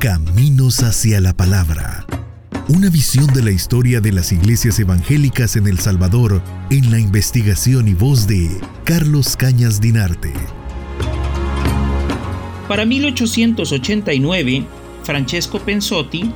Caminos hacia la Palabra. Una visión de la historia de las iglesias evangélicas en El Salvador en la investigación y voz de Carlos Cañas Dinarte. Para 1889, Francesco Pensotti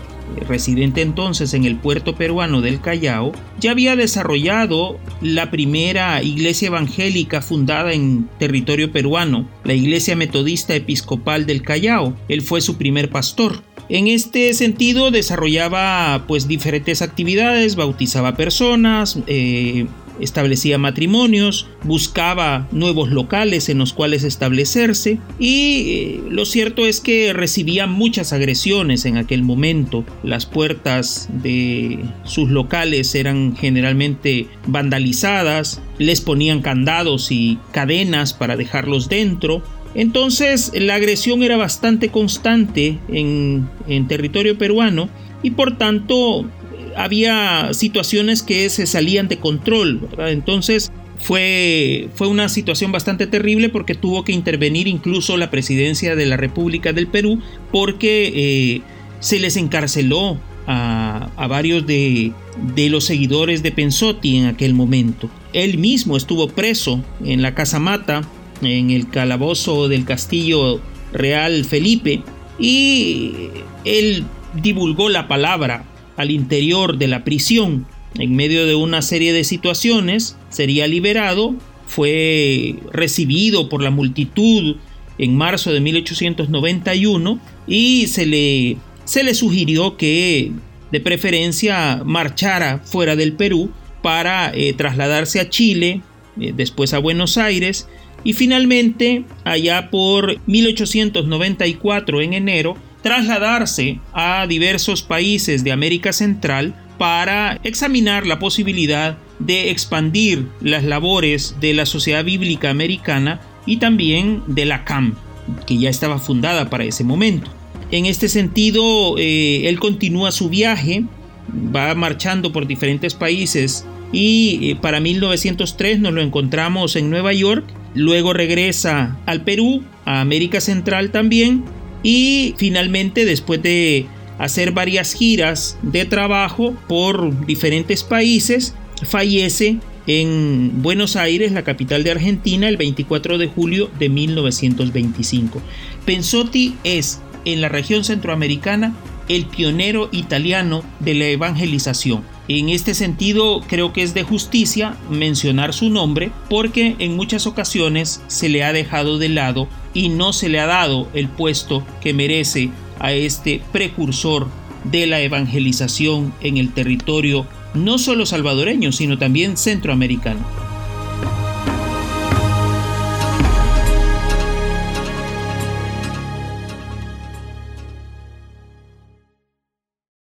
residente entonces en el puerto peruano del Callao, ya había desarrollado la primera iglesia evangélica fundada en territorio peruano, la Iglesia Metodista Episcopal del Callao. Él fue su primer pastor. En este sentido desarrollaba pues diferentes actividades, bautizaba personas, eh, establecía matrimonios, buscaba nuevos locales en los cuales establecerse y eh, lo cierto es que recibía muchas agresiones en aquel momento. Las puertas de sus locales eran generalmente vandalizadas, les ponían candados y cadenas para dejarlos dentro. Entonces la agresión era bastante constante en, en territorio peruano y por tanto había situaciones que se salían de control, Entonces fue, fue una situación bastante terrible porque tuvo que intervenir incluso la presidencia de la República del Perú porque eh, se les encarceló a, varios de, de, los seguidores de Pensotti en aquel momento. Él mismo estuvo preso en la Casa Mata, en el calabozo del Castillo Real Felipe, y él divulgó la palabra al interior de la prisión en medio de una serie de situaciones, sería liberado, fue recibido por la multitud en marzo de 1891 y se le, se le sugirió que de preferencia marchara fuera del Perú para eh, trasladarse a Chile, eh, después a Buenos Aires y finalmente allá por 1894 en enero trasladarse a diversos países de América Central para examinar la posibilidad de expandir las labores de la Sociedad Bíblica Americana y también de la CAM, que ya estaba fundada para ese momento. En este sentido, eh, él continúa su viaje, va marchando por diferentes países y eh, para 1903 nos lo encontramos en Nueva York, luego regresa al Perú, a América Central también, y finalmente después de hacer varias giras de trabajo por diferentes países, fallece en Buenos Aires, la capital de Argentina, el 24 de julio de 1925. Pensotti es en la región centroamericana el pionero italiano de la evangelización. En este sentido, creo que es de justicia mencionar su nombre porque en muchas ocasiones se le ha dejado de lado y no se le ha dado el puesto que merece a este precursor de la evangelización en el territorio no solo salvadoreño, sino también centroamericano.